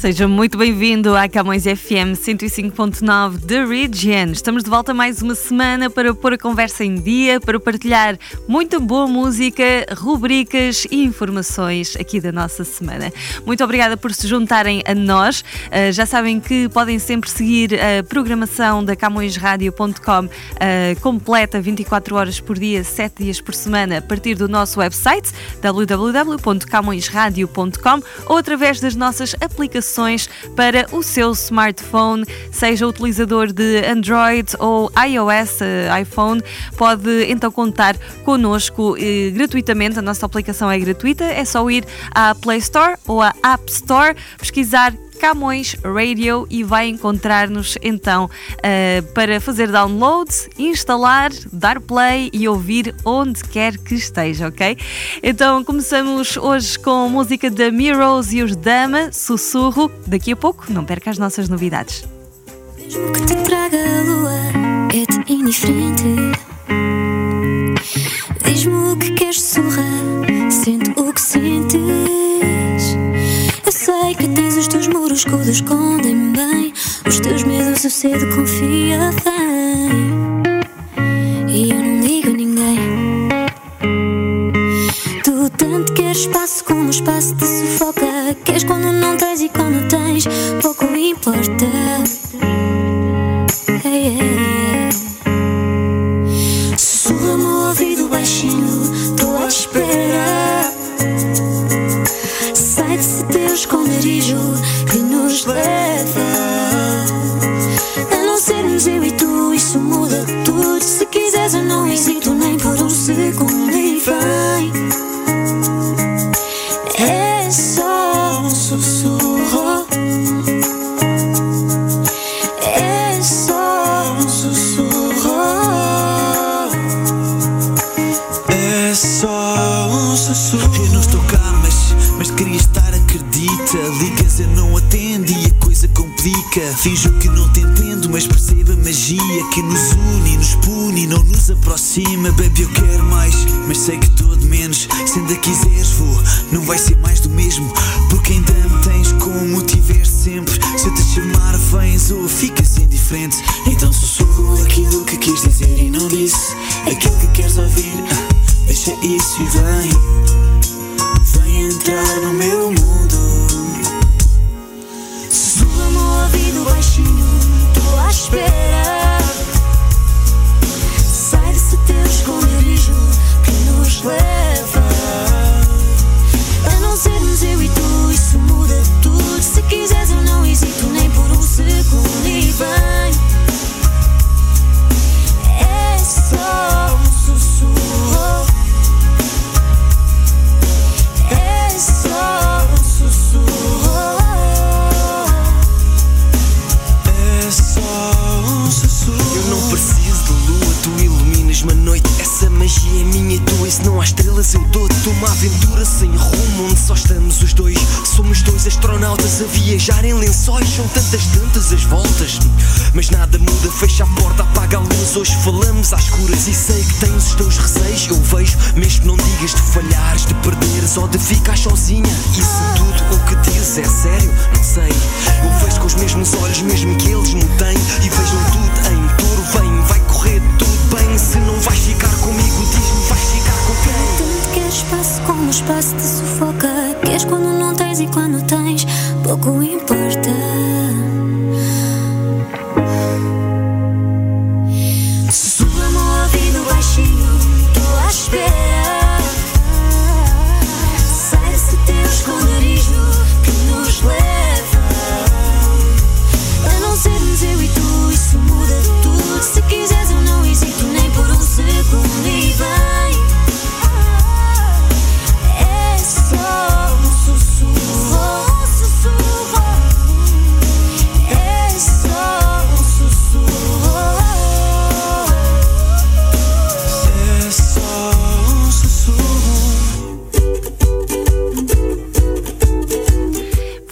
Seja muito bem-vindo à Camões FM 105.9 The Region. Estamos de volta mais uma semana para pôr a conversa em dia, para partilhar muita boa música, rubricas e informações aqui da nossa semana. Muito obrigada por se juntarem a nós. Uh, já sabem que podem sempre seguir a programação da CamõesRadio.com uh, completa 24 horas por dia, 7 dias por semana, a partir do nosso website www.camõesradio.com ou através das nossas aplicações para o seu smartphone, seja utilizador de Android ou iOS, uh, iPhone, pode então contar connosco uh, gratuitamente. A nossa aplicação é gratuita, é só ir à Play Store ou à App Store, pesquisar Camões Radio e vai encontrar-nos então uh, para fazer download, instalar, dar play e ouvir onde quer que esteja, ok? Então começamos hoje com música da Miros e os Dama, Sussurro. Daqui a pouco, não perca as nossas novidades. Mesmo que te traga a lua, é-te indiferente. Diz-me o que queres sorrar, sente o que tens os teus muros, escudos escondem bem. Os teus medos eu cedo confia, vem. E eu não digo a ninguém. Tu tanto queres espaço como o espaço te sufoca. Queres quando não tens e quando tens, pouco importa. Quiseres, vou, não vai ser mais do mesmo. Porque ainda iluminas-me a noite. Essa magia é minha e tua, e se não há estrelas eu dou-te uma aventura sem rumo, onde só estamos os dois. Somos dois astronautas a viajar em lençóis, são tantas, tantas as voltas. Mas nada muda, fecha a porta, apaga a luz. Hoje falamos às escuras e sei que tens os teus receios. Eu vejo, mesmo não digas de falhares, de perderes ou de ficar sozinha. E se tudo o que dizes é sério, não sei. Eu vejo com os mesmos olhos, mesmo que eles não têm. E vejam tudo Se não vais ficar comigo, diz-me, vais ficar com quem? Tanto queres espaço como o espaço te sufoca. Queres quando não tens e quando tens, pouco importa.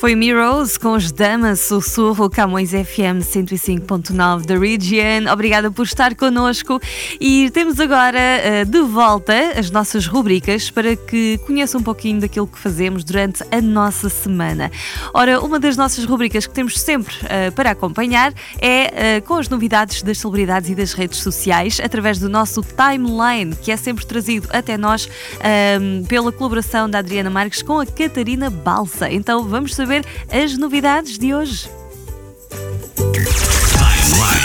Foi Mirrors com os Damas, Sussurro, Camões FM 105.9 da Region. Obrigada por estar connosco e temos agora uh, de volta as nossas rubricas para que conheça um pouquinho daquilo que fazemos durante a nossa semana. Ora, uma das nossas rubricas que temos sempre uh, para acompanhar é uh, com as novidades das celebridades e das redes sociais através do nosso timeline, que é sempre trazido até nós pela colaboração da Adriana Marques com a Catarina Balsa. Então vamos saber as novidades de hoje.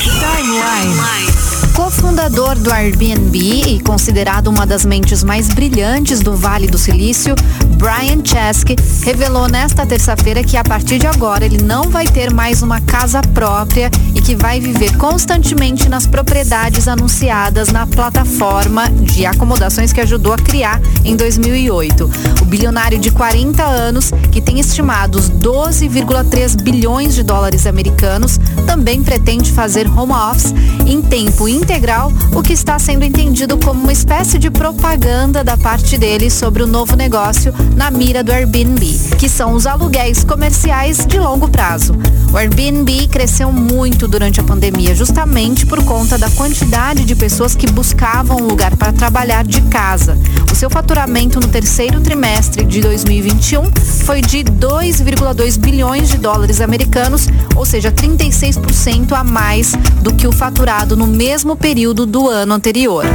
Timeline. Cofundador do Airbnb e considerado uma das mentes mais brilhantes do Vale do Silício, Brian Chesky revelou nesta terça-feira que a partir de agora ele não vai ter mais uma casa própria e que vai viver constantemente nas propriedades anunciadas na plataforma de acomodações que ajudou a criar em 2008. O bilionário de 40 anos, que tem estimados 12,3 bilhões de dólares americanos, também pretende fazer home office em tempo integral, o que está sendo entendido como uma espécie de propaganda da parte dele sobre o novo negócio na mira do Airbnb, que são os aluguéis comerciais de longo prazo. O Airbnb cresceu muito durante a pandemia, justamente por conta da quantidade de pessoas que buscavam um lugar para trabalhar de casa. O seu faturamento no terceiro trimestre de 2021 foi de 2,2 bilhões de dólares americanos, ou seja, 36% a mais do que o faturado no mesmo período do ano anterior.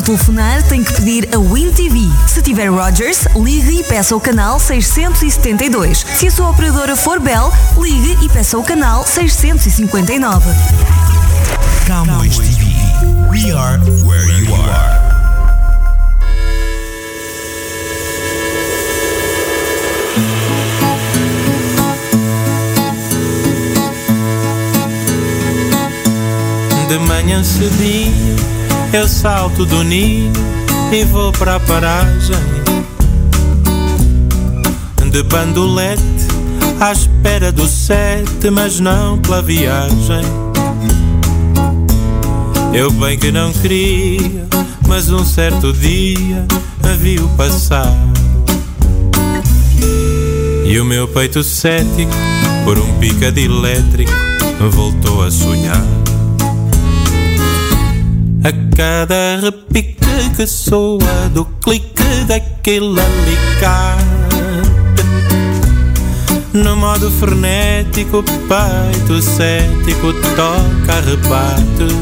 Quando telefonar, tem que pedir a Win TV. Se tiver Rogers, ligue e peça o canal 672. Se a sua operadora for Bell, ligue e peça o canal 659. Camões TV. We are where you are. De manhã cedinho eu salto do ninho e vou para a paragem De bandolete à espera do sete, mas não pela viagem Eu bem que não queria mas um certo dia a viu passar. E o meu peito cético, por um pica de elétrico, voltou a sonhar. A cada repique que soa do clique daquele alicate No modo frenético, peito cético toca, rebate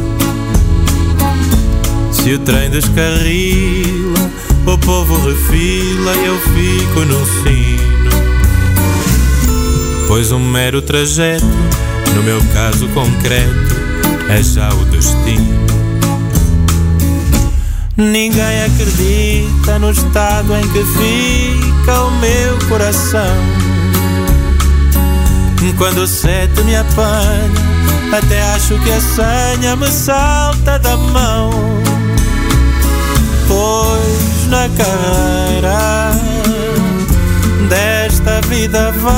Se o trem descarrila, o povo refila e eu fico no sino. Pois um mero trajeto, no meu caso concreto, é já o destino Ninguém acredita no estado em que fica o meu coração. Quando o sete me apanha, até acho que a senha me salta da mão. Pois na carreira desta vida vai,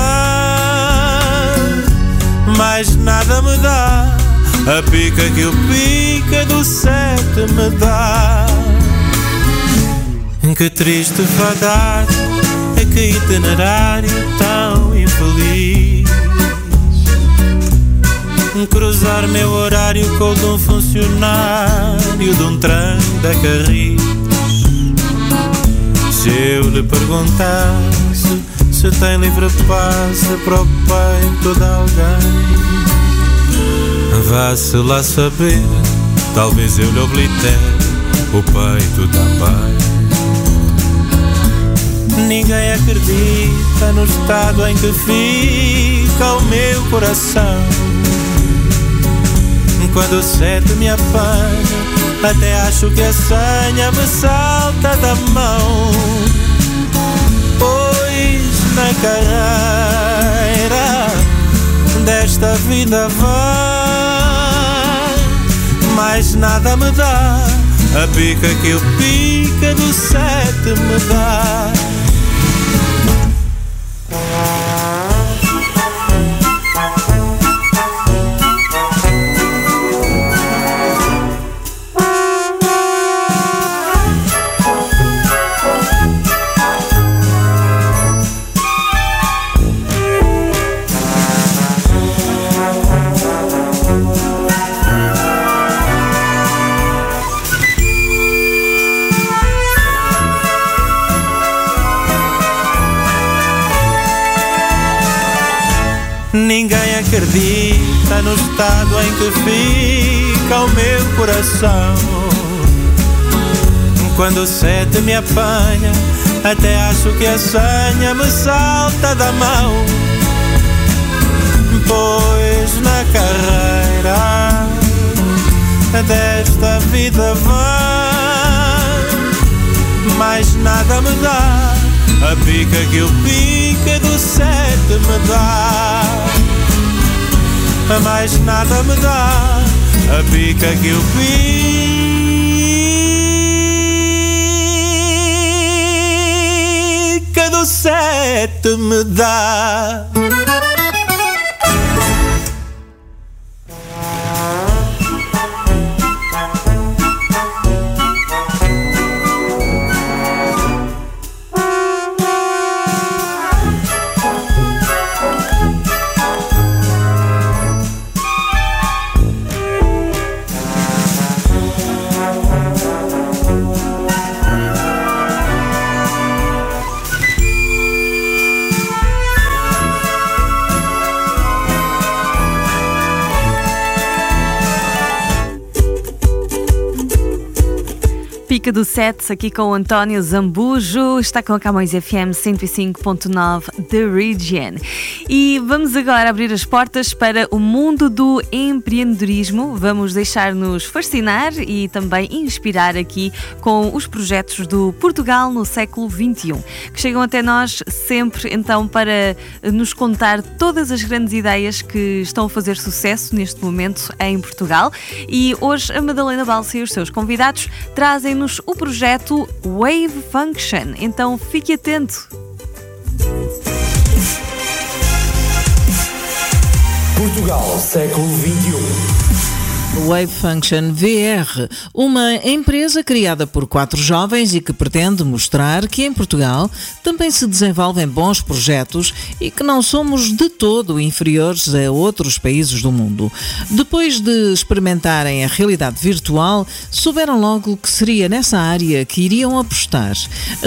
mais nada me dá. A pica que o pica do sete me dá. Que triste fadar, é que itinerário tão infeliz. Cruzar meu horário com o de um funcionário de um trem da Carris. Se eu lhe perguntasse se tem livre passe para o peito de alguém, vá-se lá saber, talvez eu lhe oblitere o peito também. Ninguém acredita no estado em que fica o meu coração. Quando o sete me apanha, até acho que a senha me salta da mão. Pois na carreira desta vida vai, mais nada me dá. A pica que o pica do sete me dá. Acredita no estado em que fica o meu coração. Quando o sete me apanha, até acho que a senha me salta da mão. Pois na carreira desta vida vai, mais nada me dá. A pica que o pica do sete me dá mais nada me dá a pica que o pica do sete me dá. Pica do Sets aqui com o António Zambujo, está com a Camões FM 105.9 The Region. E vamos agora abrir as portas para o mundo do empreendedorismo. Vamos deixar-nos fascinar e também inspirar aqui com os projetos do Portugal no século XXI, que chegam até nós sempre então para nos contar todas as grandes ideias que estão a fazer sucesso neste momento em Portugal. E hoje a Madalena Balsa e os seus convidados trazem o projeto Wave Function. Então fique atento. Portugal, século XXI. Wave Function VR, uma empresa criada por quatro jovens e que pretende mostrar que em Portugal também se desenvolvem bons projetos e que não somos de todo inferiores a outros países do mundo. Depois de experimentarem a realidade virtual, souberam logo que seria nessa área que iriam apostar.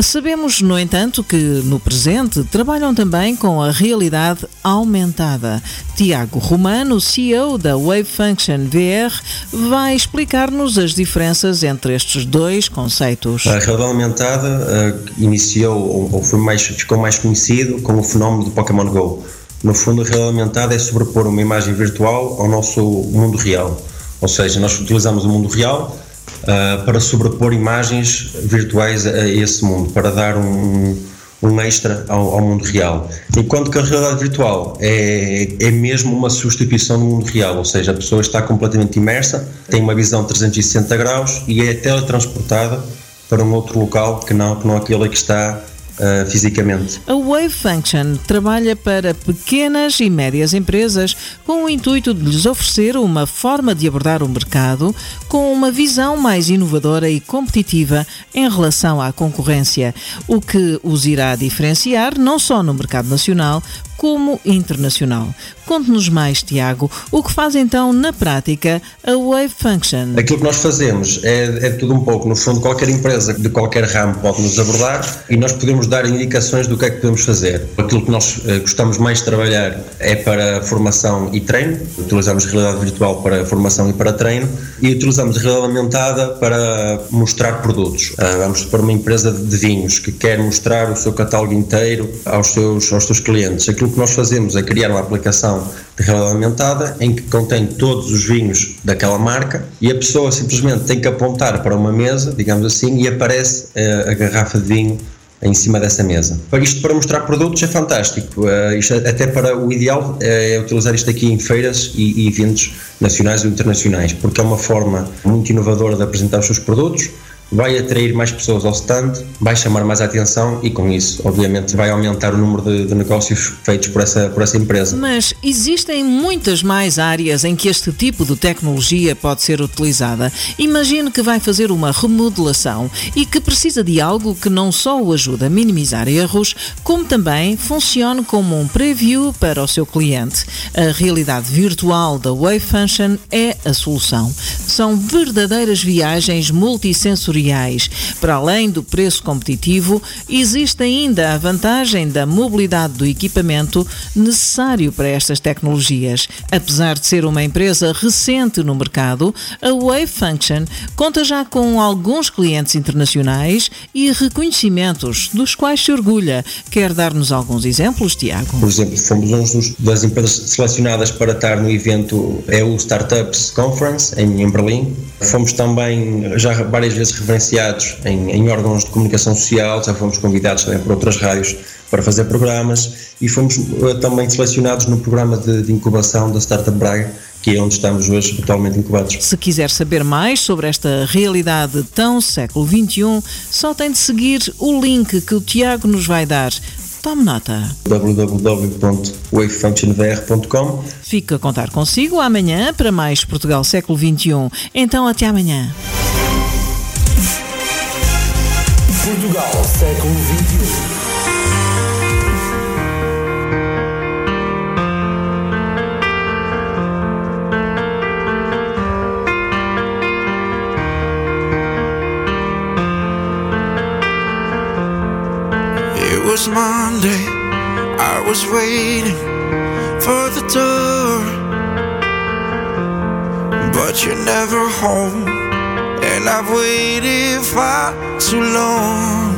Sabemos, no entanto, que no presente trabalham também com a realidade aumentada. Tiago Romano, CEO da Wave Function VR, vai explicar-nos as diferenças entre estes dois conceitos. A realidade aumentada uh, iniciou ou foi mais, ficou mais conhecido como o fenómeno do Pokémon Go. No fundo, a realidade aumentada é sobrepor uma imagem virtual ao nosso mundo real. Ou seja, nós utilizamos o mundo real uh, para sobrepor imagens virtuais a, esse mundo, para dar um, um extra ao, ao, mundo real. Enquanto que a realidade virtual é, é mesmo uma substituição do mundo real, ou seja, a pessoa está completamente imersa, tem uma visão 360 graus e é teletransportada para um outro local que não, que não aquele que está uh, fisicamente. A Wave Function trabalha para pequenas e médias empresas com o intuito de lhes oferecer uma forma de abordar o mercado com uma visão mais inovadora e competitiva em relação à concorrência, o que os irá diferenciar não só no mercado nacional, como internacional. Conte-nos mais, Tiago, o que faz então na prática a Wave Function? Aquilo que nós fazemos é, é tudo um pouco, no fundo, qualquer empresa de qualquer ramo pode nos abordar e nós podemos dar indicações do que é que podemos fazer. Aquilo que nós eh, gostamos mais de trabalhar é para formação e treino, utilizamos realidade virtual para formação e para treino e utilizamos realidade aumentada para mostrar produtos. Uh, vamos para uma empresa de vinhos que quer mostrar o seu catálogo inteiro aos seus, aos seus clientes. Aquilo que nós fazemos é criar uma aplicação de realidade aumentada em que contém todos os vinhos daquela marca e a pessoa simplesmente tem que apontar para uma mesa, digamos assim, e aparece uh, a garrafa de vinho em cima dessa mesa. Para isto, para mostrar produtos, é fantástico. Uh, isto, até para o ideal é utilizar isto aqui em feiras e, e eventos nacionais ou internacionais, porque é uma forma muito inovadora de apresentar os seus produtos vai atrair mais pessoas ao stand, vai chamar mais atenção e com isso, obviamente, vai aumentar o número de, de, negócios feitos por essa, por essa empresa. Mas existem muitas mais áreas em que este tipo de tecnologia pode ser utilizada. Imagine que vai fazer uma remodelação e que precisa de algo que não só o ajuda a minimizar erros, como também funcione como um preview para o seu cliente. A realidade virtual da Wave Function é a solução. São verdadeiras viagens multissensoriais para além do preço competitivo, existe ainda a vantagem da mobilidade do equipamento necessário para estas tecnologias. Apesar de ser uma empresa recente no mercado, a Wave Function conta já com alguns clientes internacionais e reconhecimentos dos quais se orgulha. Quer dar-nos alguns exemplos, Tiago? Por exemplo, fomos uma das empresas selecionadas para estar no evento EU Startups Conference em, Berlim. Fomos também já várias vezes referenciados em, em, órgãos de comunicação social, já fomos convidados também por outras rádios para fazer programas e fomos uh, também selecionados no programa de, de incubação da Startup Braga, que é onde estamos hoje atualmente incubados. Se quiser saber mais sobre esta realidade tão século XXI, só tem de seguir o link que o Tiago nos vai dar. Tome nota. www.wavefunctionvr.com Fico a contar consigo amanhã para mais Portugal século XXI. Então até amanhã. Portugal, século XXI. Um. It was Monday, I was waiting for the door, but you're never home. And I've waited far too long.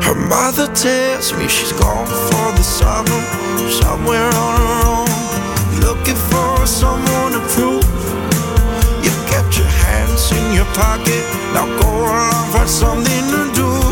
Her mother tells me she's gone for the summer, somewhere on her own, looking for someone to prove. You kept your hands in your pocket, now go along, find something to do.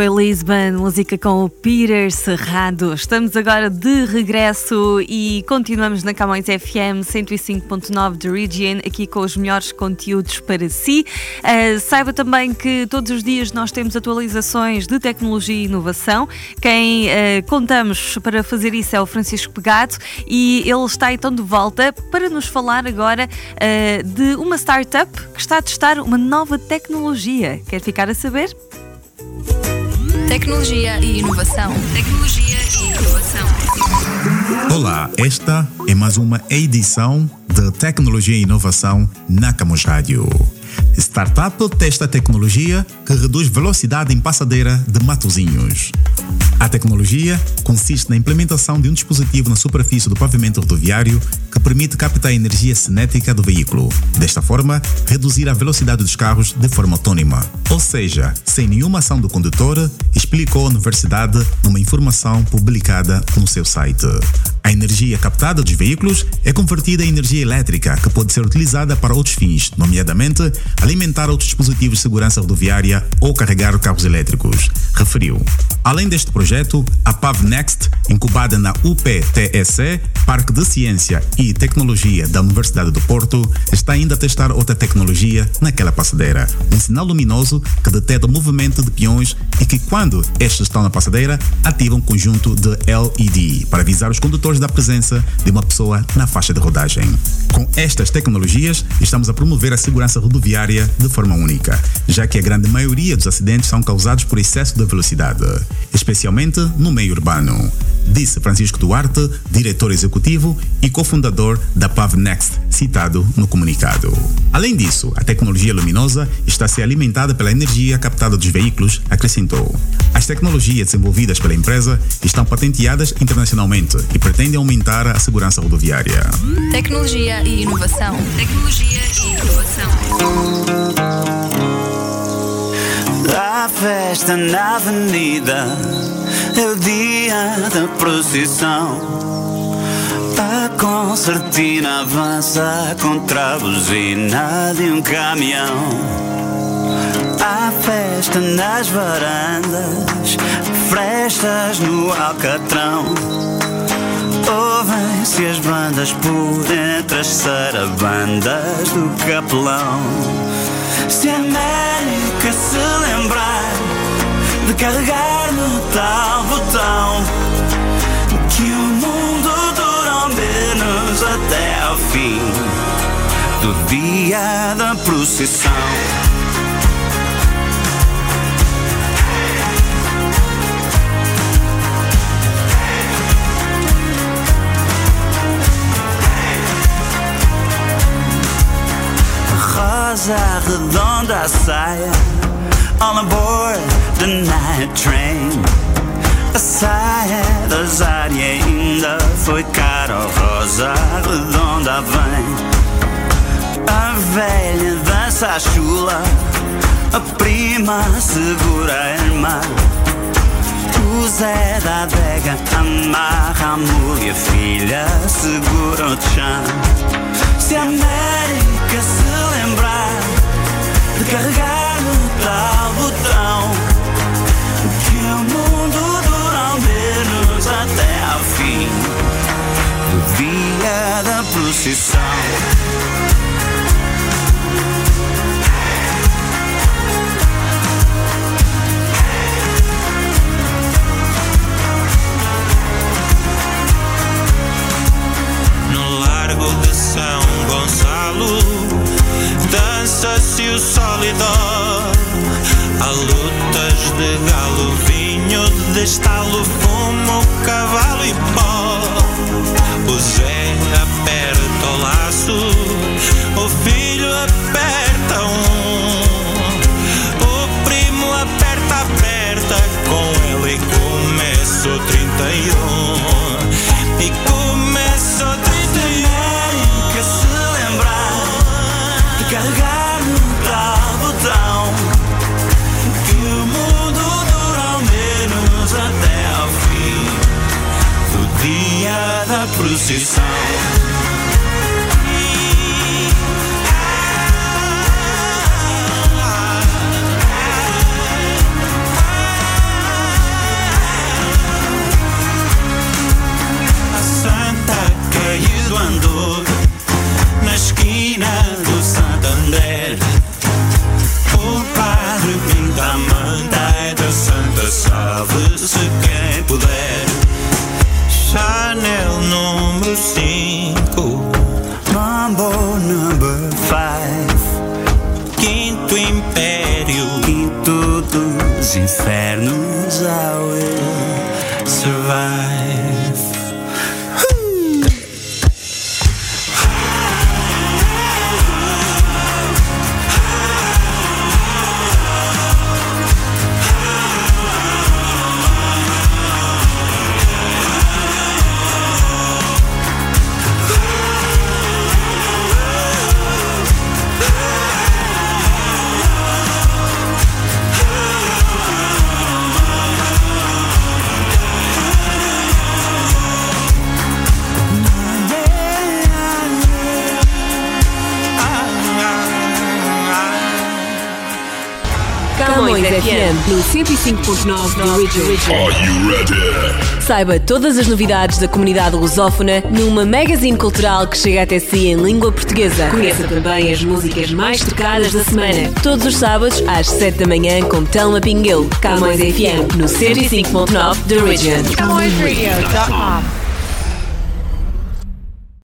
Foi Lisbon, música com o Peter Serrado. Estamos agora de regresso e continuamos na Camões FM 105.9 de Region, aqui com os melhores conteúdos para si. Uh, saiba também que todos os dias nós temos atualizações de tecnologia e inovação. Quem uh, contamos para fazer isso é o Francisco Pegado e ele está então de volta para nos falar agora uh, de uma startup que está a testar uma nova tecnologia. Quer ficar a saber? Tecnologia e inovação. Tecnologia e inovação. Olá, esta é mais uma edição de Tecnologia e Inovação na Camus Rádio. Startup testa tecnologia que reduz velocidade em passadeira de Matozinhos. A tecnologia consiste na implementação de um dispositivo na superfície do pavimento rodoviário que permite captar a energia cinética do veículo. Desta forma, reduzir a velocidade dos carros de forma autônoma. Ou seja, sem nenhuma ação do condutor, explicou a universidade numa informação publicada no seu site. A energia captada dos veículos é convertida em energia elétrica que pode ser utilizada para outros fins, nomeadamente alimentar outros dispositivos de segurança rodoviária ou carregar carros elétricos, referiu. Além deste projeto, a PAV Next, incubada na UPTSC, Parque de Ciência e Tecnologia da Universidade do Porto, está ainda a testar outra tecnologia naquela passadeira. Um sinal luminoso que detecta o movimento de peões e que, quando estes estão na passadeira, ativa um conjunto de LED para avisar os condutores da presença de uma pessoa na faixa de rodagem. Com estas tecnologias, estamos a promover a segurança rodoviária de forma única, já que a grande maioria dos acidentes são causados por excesso de velocidade, especialmente no meio urbano, disse Francisco Duarte, diretor executivo e cofundador da PAV Next, citado no comunicado. Além disso, a tecnologia luminosa está a ser alimentada pela energia captada dos veículos, acrescentou. As tecnologias desenvolvidas pela empresa estão patenteadas internacionalmente e pretendem aumentar a segurança rodoviária. Tecnologia e inovação. Tecnologia e inovação. A festa na avenida é o dia da procissão. A concertina avança contra a buzina de um caminhão. Há festa nas varandas, frestas no alcatrão. Ouvem-se as bandas por entre as sarabandas do capelão. Se a América se lembrar de carregar no tal botão, que o mundo dura menos até ao fim do dia da procissão. rosa redonda a saia All aboard the night train. A saia da Zari ainda foi cara Rosa redonda vem A velha dança a chula A prima segura a irmã o Zé da adega amarra a mulher e a filha segura o chão. Se a América se lembrar de carregar tal botão, que o mundo dura ao menos até ao fim do dia da procissão. No largo de São Gonçalo Dança-se o lutas de galo, vinho de estalo Fumo, cavalo e pó dia no 105.9 da Region. Saiba todas as novidades da comunidade lusófona numa magazine cultural que chega até si em língua portuguesa. Conheça também as músicas mais tocadas da semana. Todos os sábados às 7 da manhã com Telma Pinguel. Camões FM no 105.9 da Region. CamõesRadio.com